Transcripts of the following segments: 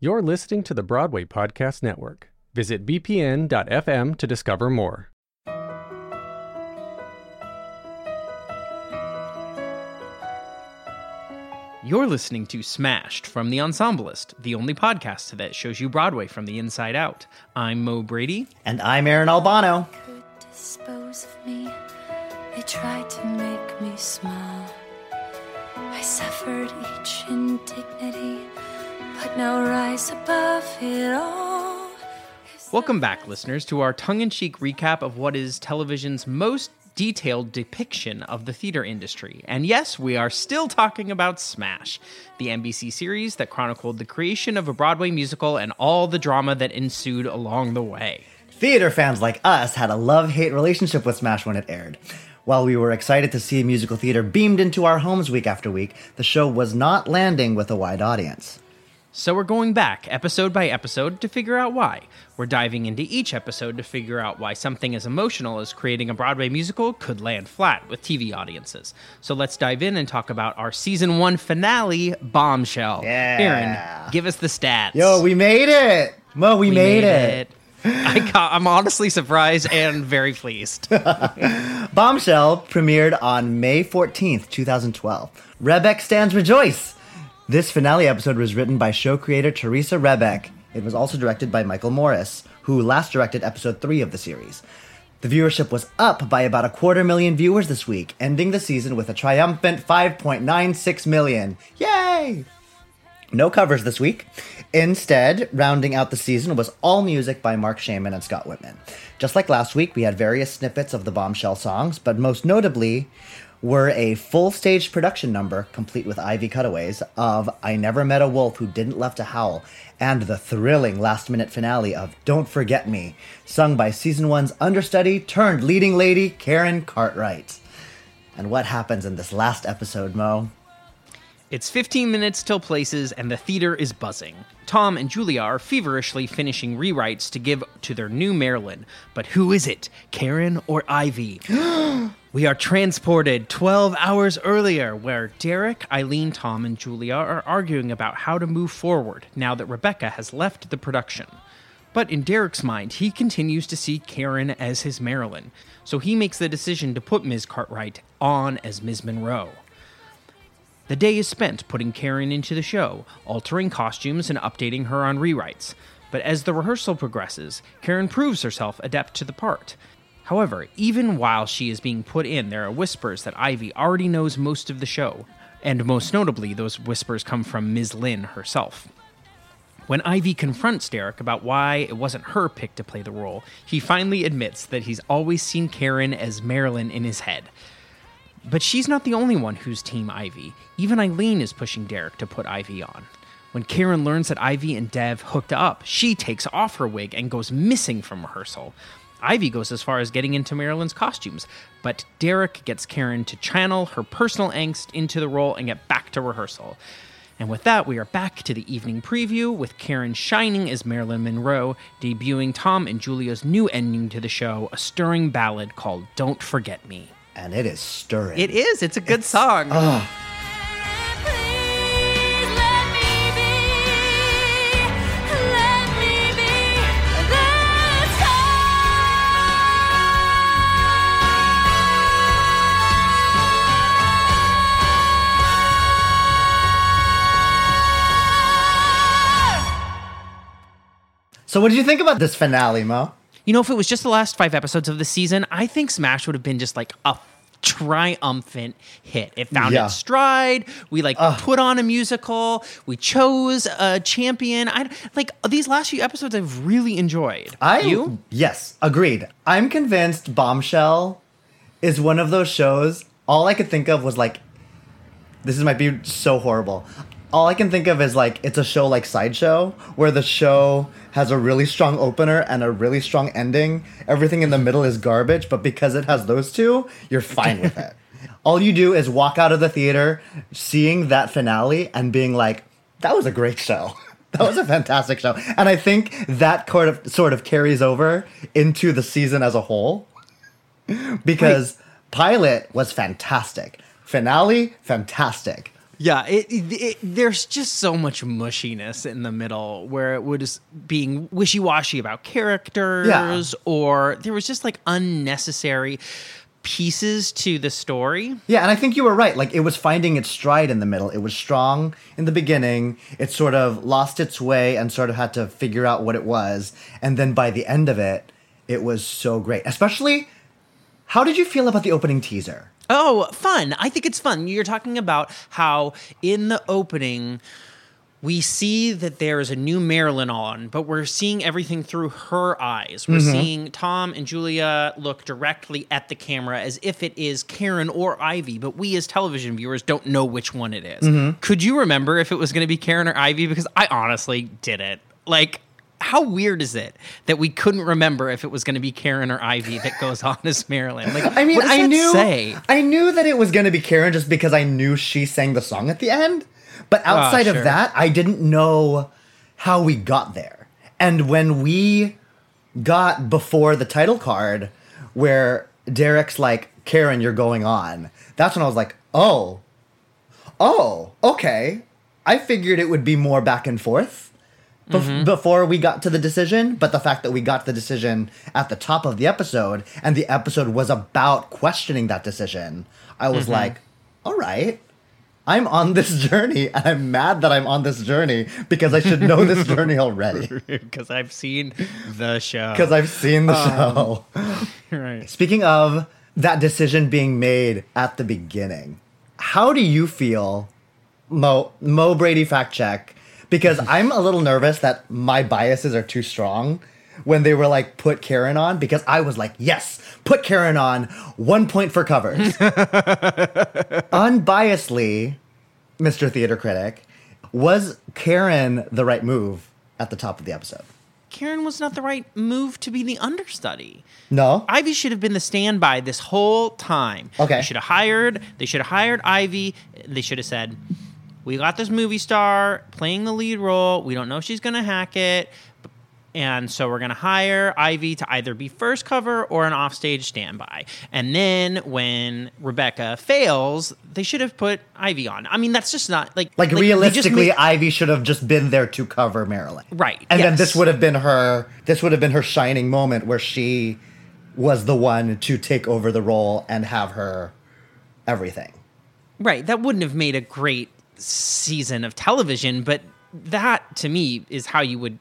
You're listening to the Broadway Podcast Network. Visit bpn.fm to discover more. You're listening to Smashed from The Ensemblist, the only podcast that shows you Broadway from the inside out. I'm Mo Brady. And I'm Aaron Albano. could dispose of me. They tried to make me smile. I suffered each indignity, but now rise above it all. Welcome back, listeners, to our tongue in cheek recap of what is television's most detailed depiction of the theater industry. And yes, we are still talking about Smash, the NBC series that chronicled the creation of a Broadway musical and all the drama that ensued along the way. Theater fans like us had a love hate relationship with Smash when it aired. While we were excited to see musical theater beamed into our homes week after week, the show was not landing with a wide audience. So we're going back episode by episode to figure out why. We're diving into each episode to figure out why something as emotional as creating a Broadway musical could land flat with TV audiences. So let's dive in and talk about our season one finale, Bombshell. Yeah. Aaron, give us the stats. Yo, we made it! Mo, we, We made, it. I ca- I'm honestly surprised and very pleased. Bombshell premiered on May 14th, 2012. Rebeck stands rejoice! This finale episode was written by show creator Teresa Rebeck. It was also directed by Michael Morris, who last directed episode 3 of the series. The viewership was up by about a quarter million viewers this week, ending the season with a triumphant 5.96 million. Yay! No covers this week. Instead, rounding out the season was all music by Marc Shaiman and Scott Wittman. Just like last week, we had various snippets of the Bombshell songs, but most notably were a full stage production number, complete with Ivy cutaways, of I Never Met a Wolf Who Didn't Love to Howl, and the thrilling last minute finale of Don't Forget Me, sung by season one's understudy turned leading lady, Karen Cartwright. And what happens in this last episode, Mo? It's 15 minutes till places, and the theater is buzzing. Tom and Julia are feverishly finishing rewrites to give to their new Marilyn. But who is it, Karen or Ivy? we are transported 12 hours earlier, where Derek, Eileen, Tom, and Julia are arguing about how to move forward now that Rebecca has left the production. But in Derek's mind, he continues to see Karen as his Marilyn, so he makes the decision to put Ms. Cartwright on as Ms. Monroe. The day is spent putting Karen into the show, altering costumes and updating her on rewrites. But as the rehearsal progresses, Karen proves herself adept to the part. However, even while she is being put in, there are whispers that Ivy already knows most of the show, and most notably, those whispers come from Ms. Lynn herself. When Ivy confronts Derek about why it wasn't her pick to play the role, he finally admits that he's always seen Karen as Marilyn in his head. But she's not the only one who's Team Ivy. Even Eileen is pushing Derek to put Ivy on. When Karen learns that Ivy and Dev hooked up, she takes off her wig and goes missing from rehearsal. Ivy goes as far as getting into Marilyn's costumes, but Derek gets Karen to channel her personal angst into the role and get back to rehearsal. And with that, we are back to the evening preview with Karen shining as Marilyn Monroe, debuting Tom and Julia's new ending to the show, a stirring ballad called Don't Forget Me. And it is stirring. It is, it's a good song. Please let me be, let me be the So, what did you think about this finale, Mo? You know, if it was just the last five episodes of the season, I think Smash would have been just like a triumphant hit. It found Yeah. its stride. We like put on a musical. We chose a champion. I like these last few episodes. I've really enjoyed. I you? yes, agreed. I'm convinced Bombshell is one of those shows. All I could think of was like, this is might be so horrible. All I can think of is like it's a show like Sideshow, where the show has a really strong opener and a really strong ending. Everything in the middle is garbage, but because it has those two, you're fine with it. All you do is walk out of the theater, seeing that finale, and being like, "That was a great show." That was a fantastic show, and I think that sort of sort of carries over into the season as a whole because pilot was fantastic, finale fantastic, Yeah, it, it, it- there's just so much mushiness in the middle where it was being wishy washy about characters, or there was just like unnecessary pieces to the story. Yeah, and I think you were right. Like it was finding its stride in the middle. It was strong in the beginning. It sort of lost its way and sort of had to figure out what it was. And then by the end of it, it was so great. Especially, how did you feel about the opening teaser? Oh, fun. I think it's fun. You're talking about how in the opening we see that there is a new Marilyn on, but we're seeing everything through her eyes. We're mm-hmm. seeing Tom and Julia look directly at the camera as if it is Karen or Ivy, but we as television viewers don't know which one it is. Mm-hmm. Could you remember if it was going to be Karen or Ivy? Because I honestly didn't. Like, how weird is it that we couldn't remember if it was going to be Karen or Ivy that goes on as Marilyn? Like, I mean, what does I knew say? I knew that it was going to be Karen just because I knew she sang the song at the end. But ah, outside sure. of that, I didn't know how we got there. And when we got before the title card where Derek's like, "Karen, you're going on." That's when I was like, "Oh. Oh, okay. I figured it would be more back and forth." Bef- mm-hmm. before we got to the decision, but the fact that we got the decision at the top of the episode and the episode was about questioning that decision, I was mm-hmm. like, all right, I'm on this journey and I'm mad that I'm on this journey because I should know this journey already because I've seen the show. because I've seen the um, show. right. Speaking of that decision being made at the beginning, how do you feel, Mo, Mo Brady fact check? Because I'm a little nervous that my biases are too strong when they were like, put Karen on, because I was like, yes, put Karen on, one point for covers. Unbiasedly, Mr. Theater Critic, was Karen the right move at the top of the episode? Karen was not the right move to be the understudy. No? Ivy should have been the standby this whole time. Okay. They should have hired. They should have hired Ivy. They should have said, "We got this movie star playing the lead role. We don't know if she's going to hack it, and so we're going to hire Ivy to either be first cover or an offstage standby. And then when Rebecca fails, they should have put Ivy on. I mean, that's just not like Like, just realistically, made- Ivy should have just been there to cover Marilyn. Right, And then this would have been her this would have been her shining moment where she was the one to take over the role and have her everything. Right. That wouldn't have made a great season of television, but that to me is how you would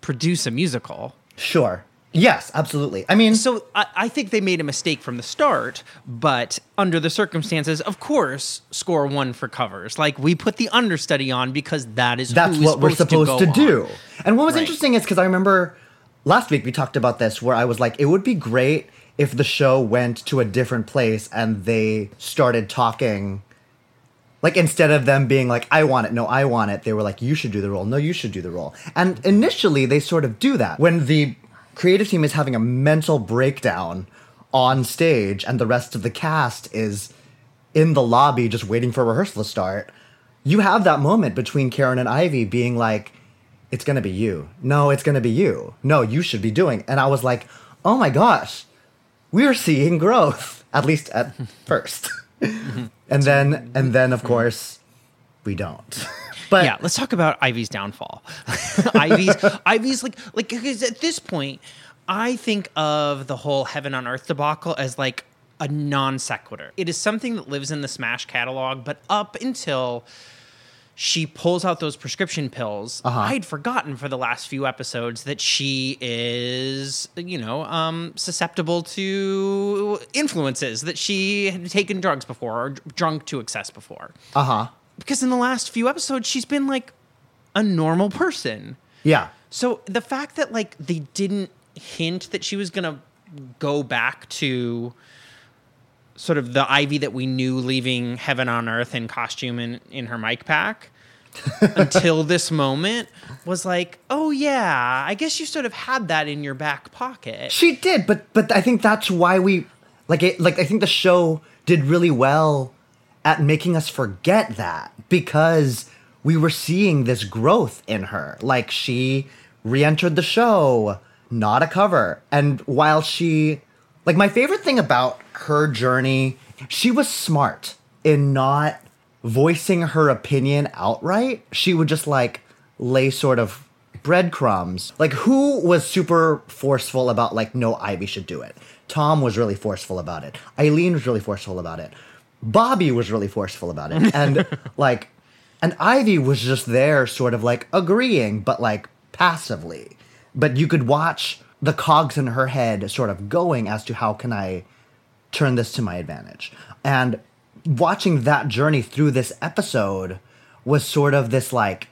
produce a musical. Sure. Yes, absolutely. I mean, So I, I think they made a mistake from the start, but under the circumstances, of course, score one for covers. Like we put the understudy on because that is that's what we're supposed to, on. do. And what was Right. interesting is because I remember last week we talked about this where I was like, it would be great if the show went to a different place and they started talking. Like instead of them being like, I want it, no, I want it, they were like, you should do the role, no, you should do the role. And initially they sort of do that. When the creative team is having a mental breakdown on stage and the rest of the cast is in the lobby just waiting for rehearsal to start, you have that moment between Karen and Ivy being like, it's gonna be you. No, it's gonna be you. No, you should be doing. And I was like, oh my gosh, we're seeing growth, at least at first. and then, and then of course, we don't. but yeah, let's talk about Ivy's downfall. Ivy's Ivy's like like because at this point, I think of the whole Heaven on Earth debacle as like a non sequitur. It is something that lives in the Smash catalog, but up until she pulls out those prescription pills, Uh-huh. I'd forgotten for the last few episodes that she is, you know, um, susceptible to influences, that she had taken drugs before or drunk to excess before uh huh. because in the last few episodes she's been like a normal person. Yeah. So the fact that like they didn't hint that she was gonna go back to sort of the Ivy that we knew leaving Heaven on Earth in costume in, in her mic pack until this moment was like, oh yeah, I guess you sort of had that in your back pocket. She did, but but I think that's why we like it. Like I think the show did really well at making us forget that because we were seeing this growth in her. Like she re-entered the show, not a cover, and while she like my favorite thing about her journey, she was smart in not voicing her opinion outright. She would just like lay sort of breadcrumbs. Like who was super forceful about like no Ivy should do it. Tom was really forceful about it. Eileen was really forceful about it. Bobby was really forceful about it. And like and Ivy was just there sort of like agreeing but like passively. But you could watch the cogs in her head sort of going as to how can I turn this to my advantage. And watching that journey through this episode was sort of this like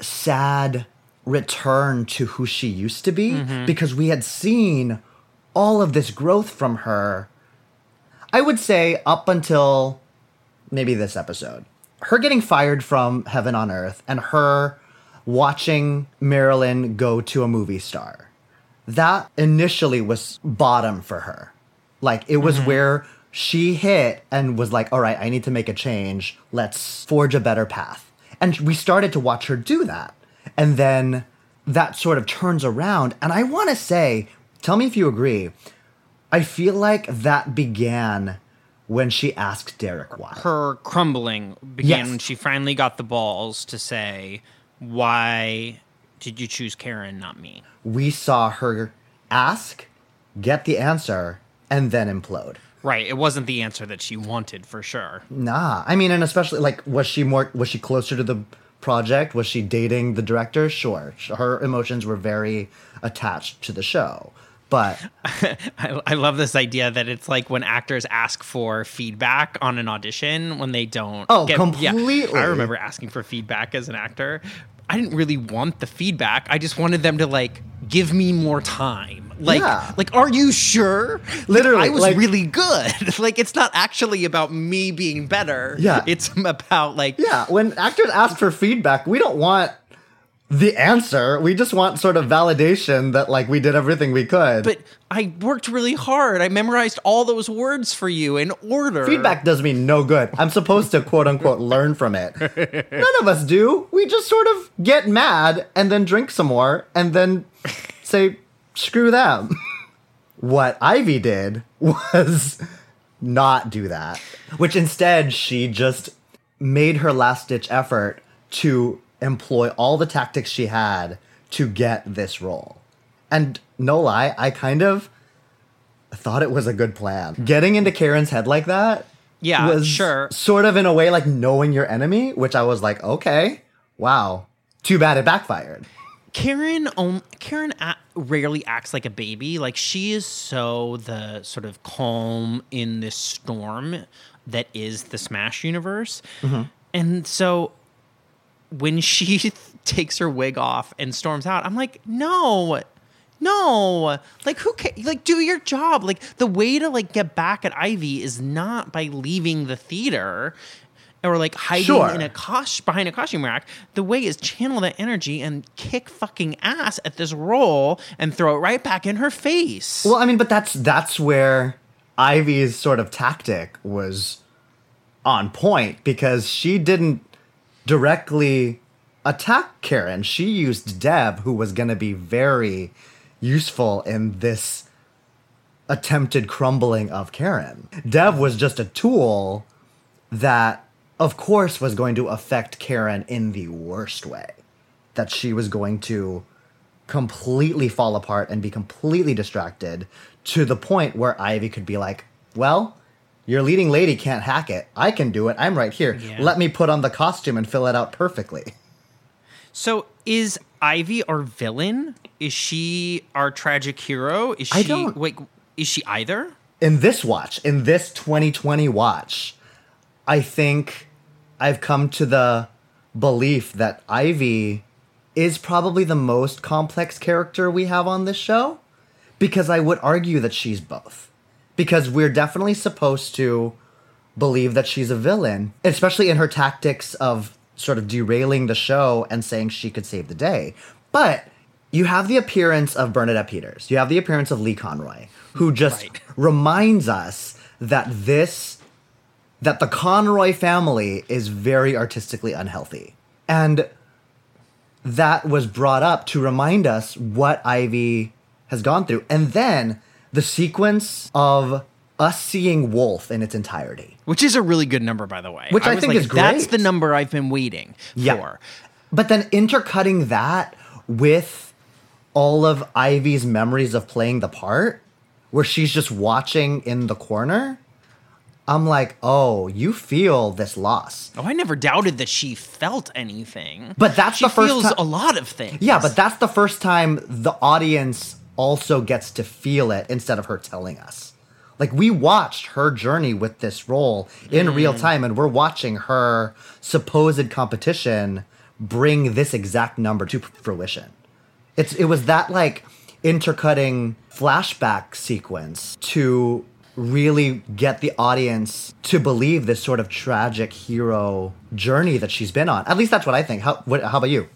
sad return to who she used to be mm-hmm. because we had seen all of this growth from her. I would say up until maybe this episode. Her getting fired from Heaven on Earth and her watching Marilyn go to a movie star. That initially was bottom for her. Like it was mm-hmm. where she hit and was like, all right, I need to make a change. Let's forge a better path. And we started to watch her do that. And then that sort of turns around. And I want to say, tell me if you agree, I feel like that began when she asked Derek why. Her crumbling began Yes. when she finally got the balls to say, "Why did you choose Karen, not me?" we saw her ask, get the answer, and then implode. Right. It wasn't the answer that she wanted for sure. Nah, I mean, and especially like, was she more? Was she closer to the project? Was she dating the director? Sure, her emotions were very attached to the show, but I, I love this idea that it's like when actors ask for feedback on an audition when they don't. Oh, yeah, completely. I remember asking for feedback as an actor. I didn't really want the feedback. I just wanted them to like give me more time. Like, Yeah. like, are you sure? Like, Literally, I was like- really good. like, it's not actually about me being better. Yeah. it's about like yeah, when actors ask for feedback, we don't want the answer. We just want sort of validation that like we did everything we could. But I worked really hard. I memorized all those words for you in order. Feedback does me no good. I'm supposed to quote unquote learn from it. None of us do. We just sort of get mad and then drink some more and then say, screw them. what Ivy did was not do that, which instead she just made her last ditch effort to employ all the tactics she had to get this role. And no lie, I kind of thought it was a good plan. Getting into Karen's head like that Yeah, was sure. sort of in a way like knowing your enemy, which I was like, okay, wow. Too bad it backfired. Karen Karen a- rarely acts like a baby. Like she is so the sort of calm in this storm that is the Smash universe. Mm-hmm. And so when she takes her wig off and storms out, I'm like, "No. No. Like who ca- like do your job. Like the way to like get back at Ivy is not by leaving the theater or like hiding Sure. in a cos behind a costume rack. The way is channel that energy and kick fucking ass at this role and throw it right back in her face. Well, I mean, but that's that's where Ivy's sort of tactic was on point because she didn't directly attack Karen. She used Dev, who was going to be very useful in this attempted crumbling of Karen. Dev was just a tool that, of course, was going to affect Karen in the worst way. That she was going to completely fall apart and be completely distracted to the point where Ivy could be like, well, your leading lady can't hack it. I can do it. I'm right here. Yeah. Let me put on the costume and fill it out perfectly. So is Ivy our villain? Is she our tragic hero? Is I don't- wait is she either? In this watch, in this 2020 watch, I think I've come to the belief that Ivy is probably the most complex character we have on this show because I would argue that she's both. Because we're definitely supposed to believe that she's a villain, especially in her tactics of sort of derailing the show and saying she could save the day. But you have the appearance of Bernadette Peters. You have the appearance of Leigh Conroy, who just Right. reminds us that this that the Conroy family is very artistically unhealthy. And that was brought up to remind us what Ivy has gone through. And then the sequence of us seeing Wolf in its entirety. Which is a really good number, by the way. Which I was think like, is That's the number I've been waiting Yeah. for. But then intercutting that with all of Ivy's memories of playing the part, where she's just watching in the corner, I'm like, oh, you feel this loss. Oh, I never doubted that she felt anything. But that's she the first feels a lot of things. Yeah, but that's the first time the audience also gets to feel it instead of her telling us. Like we watched her journey with this role in mm. real time and we're watching her supposed competition bring this exact number to fruition. It's it was that like intercutting flashback sequence to really get the audience to believe this sort of tragic hero journey that she's been on. At least that's what I think. How what, how about you?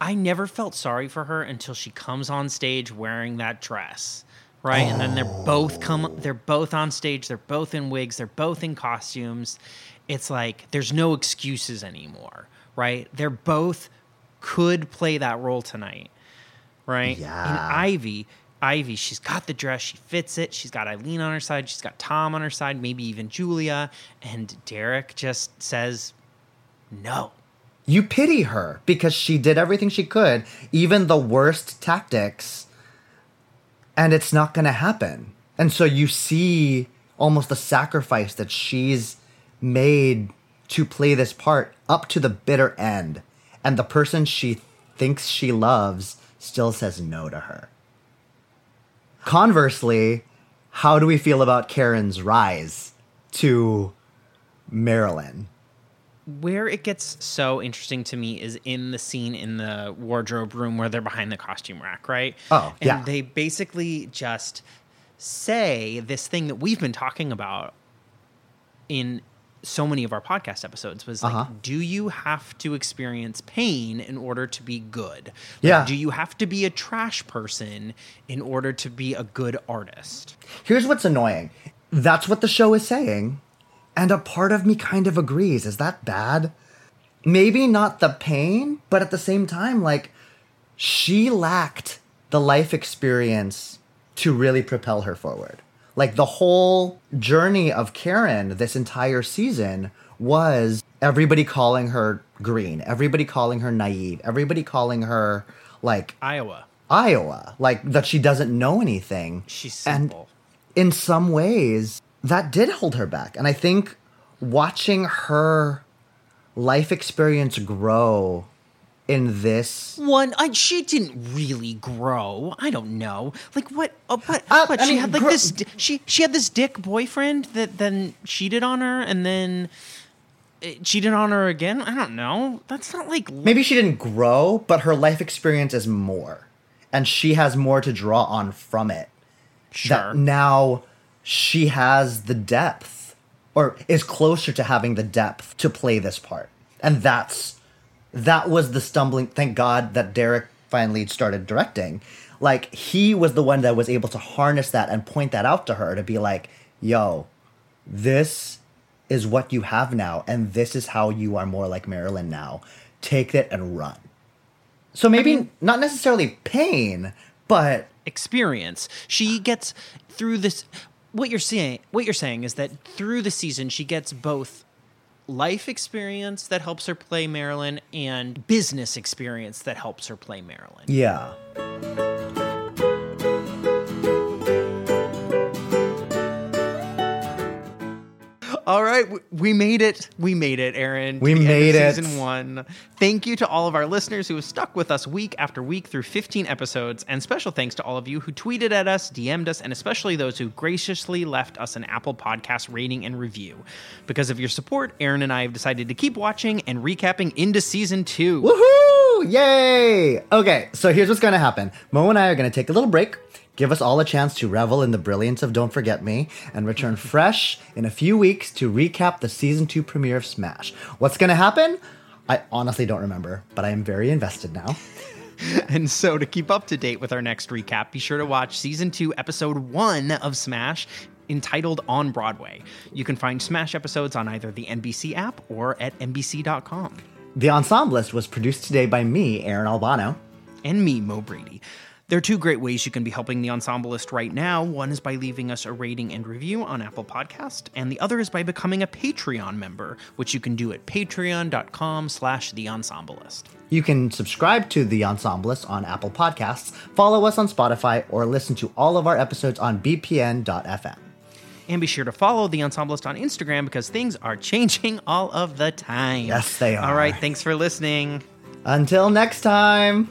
I never felt sorry for her until she comes on stage wearing that dress. Right? And then they're oh. both come they're both on stage, they're both in wigs, they're both in costumes. It's like there's no excuses anymore, right? They're both could play that role tonight. Right? Yeah. And Ivy, Ivy, she's got the dress, she fits it. She's got Eileen on her side, she's got Tom on her side, maybe even Julia, and Derek just says no. you pity her because she did everything she could, even the worst tactics, and it's not going to happen. And so you see almost the sacrifice that she's made to play this part up to the bitter end. And the person she thinks she loves still says no to her. Conversely, how do we feel about Karen's rise to Marilyn? where it gets so interesting to me is in the scene in the wardrobe room where they're behind the costume rack, right? Oh, and yeah. they basically just say this thing that we've been talking about in so many of our podcast episodes was like, Uh-huh. do you have to experience pain in order to be good? Like, Yeah. Do you have to be a trash person in order to be a good artist? Here's what's annoying. That's what the show is saying. And a part of me kind of agrees. Is that bad? Maybe not the pain, but at the same time, like, she lacked the life experience to really propel her forward. Like, the whole journey of Karen this entire season was everybody calling her green, everybody calling her naive, everybody calling her, like, Iowa. Iowa, like, that she doesn't know anything. She's And- simple. in some ways that did hold her back and i think watching her life experience grow in this One, I, she didn't really grow. I don't know. Like what? Uh, what? Uh, what I she mean, had like gro- this. She she had this dick boyfriend that then cheated on her, and then cheated on her again. I don't know. That's not like maybe she didn't grow but her life experience is more and she has more to draw on from it sure. that now she has the depth or is closer to having the depth to play this part and that's that was the stumbling thank god that derek finally started directing like he was the one that was able to harness that and point that out to her to be like yo this is what you have now and this is how you are more like marilyn now take it and run so maybe not necessarily pain but experience. She gets through this. What you're saying, what you're saying is that through the season, she gets both life experience that helps her play Marilyn and business experience that helps her play Marilyn. yeah All right, we made it. We made it, Aaron. We made it. Season one. Thank you to all of our listeners who have stuck with us week after week through 15 episodes, and special thanks to all of you who tweeted at us, DM'd us, and especially those who graciously left us an Apple Podcast rating and review. Because of your support, Aaron and I have decided to keep watching and recapping into season two. Woohoo! Yay! Okay, so here's what's gonna happen. Mo and I are gonna take a little break, give us all a chance to revel in the brilliance of Don't Forget Me, and return fresh in a few weeks to recap the season two premiere of Smash. What's gonna happen? I honestly don't remember, but I am very invested now. And so, to keep up to date with our next recap, be sure to watch season two, episode one of Smash, entitled On Broadway. You can find Smash episodes on either the NBC app or at NBC.com. The Ensemblist was produced today by me, Aaron Albano. And me, Mo Brady. There are two great ways you can be helping the Ensemblist right now. One is by leaving us a rating and review on Apple Podcast, and the other is by becoming a Patreon member, which you can do at patreon.com slash the Ensemblist. You can subscribe to The Ensemblist on Apple Podcasts, follow us on Spotify, or listen to all of our episodes on bpn.fm. And be sure to follow the Ensemblist on Instagram because things are changing all of the time. Yes, they are. All right, thanks for listening. Until next time.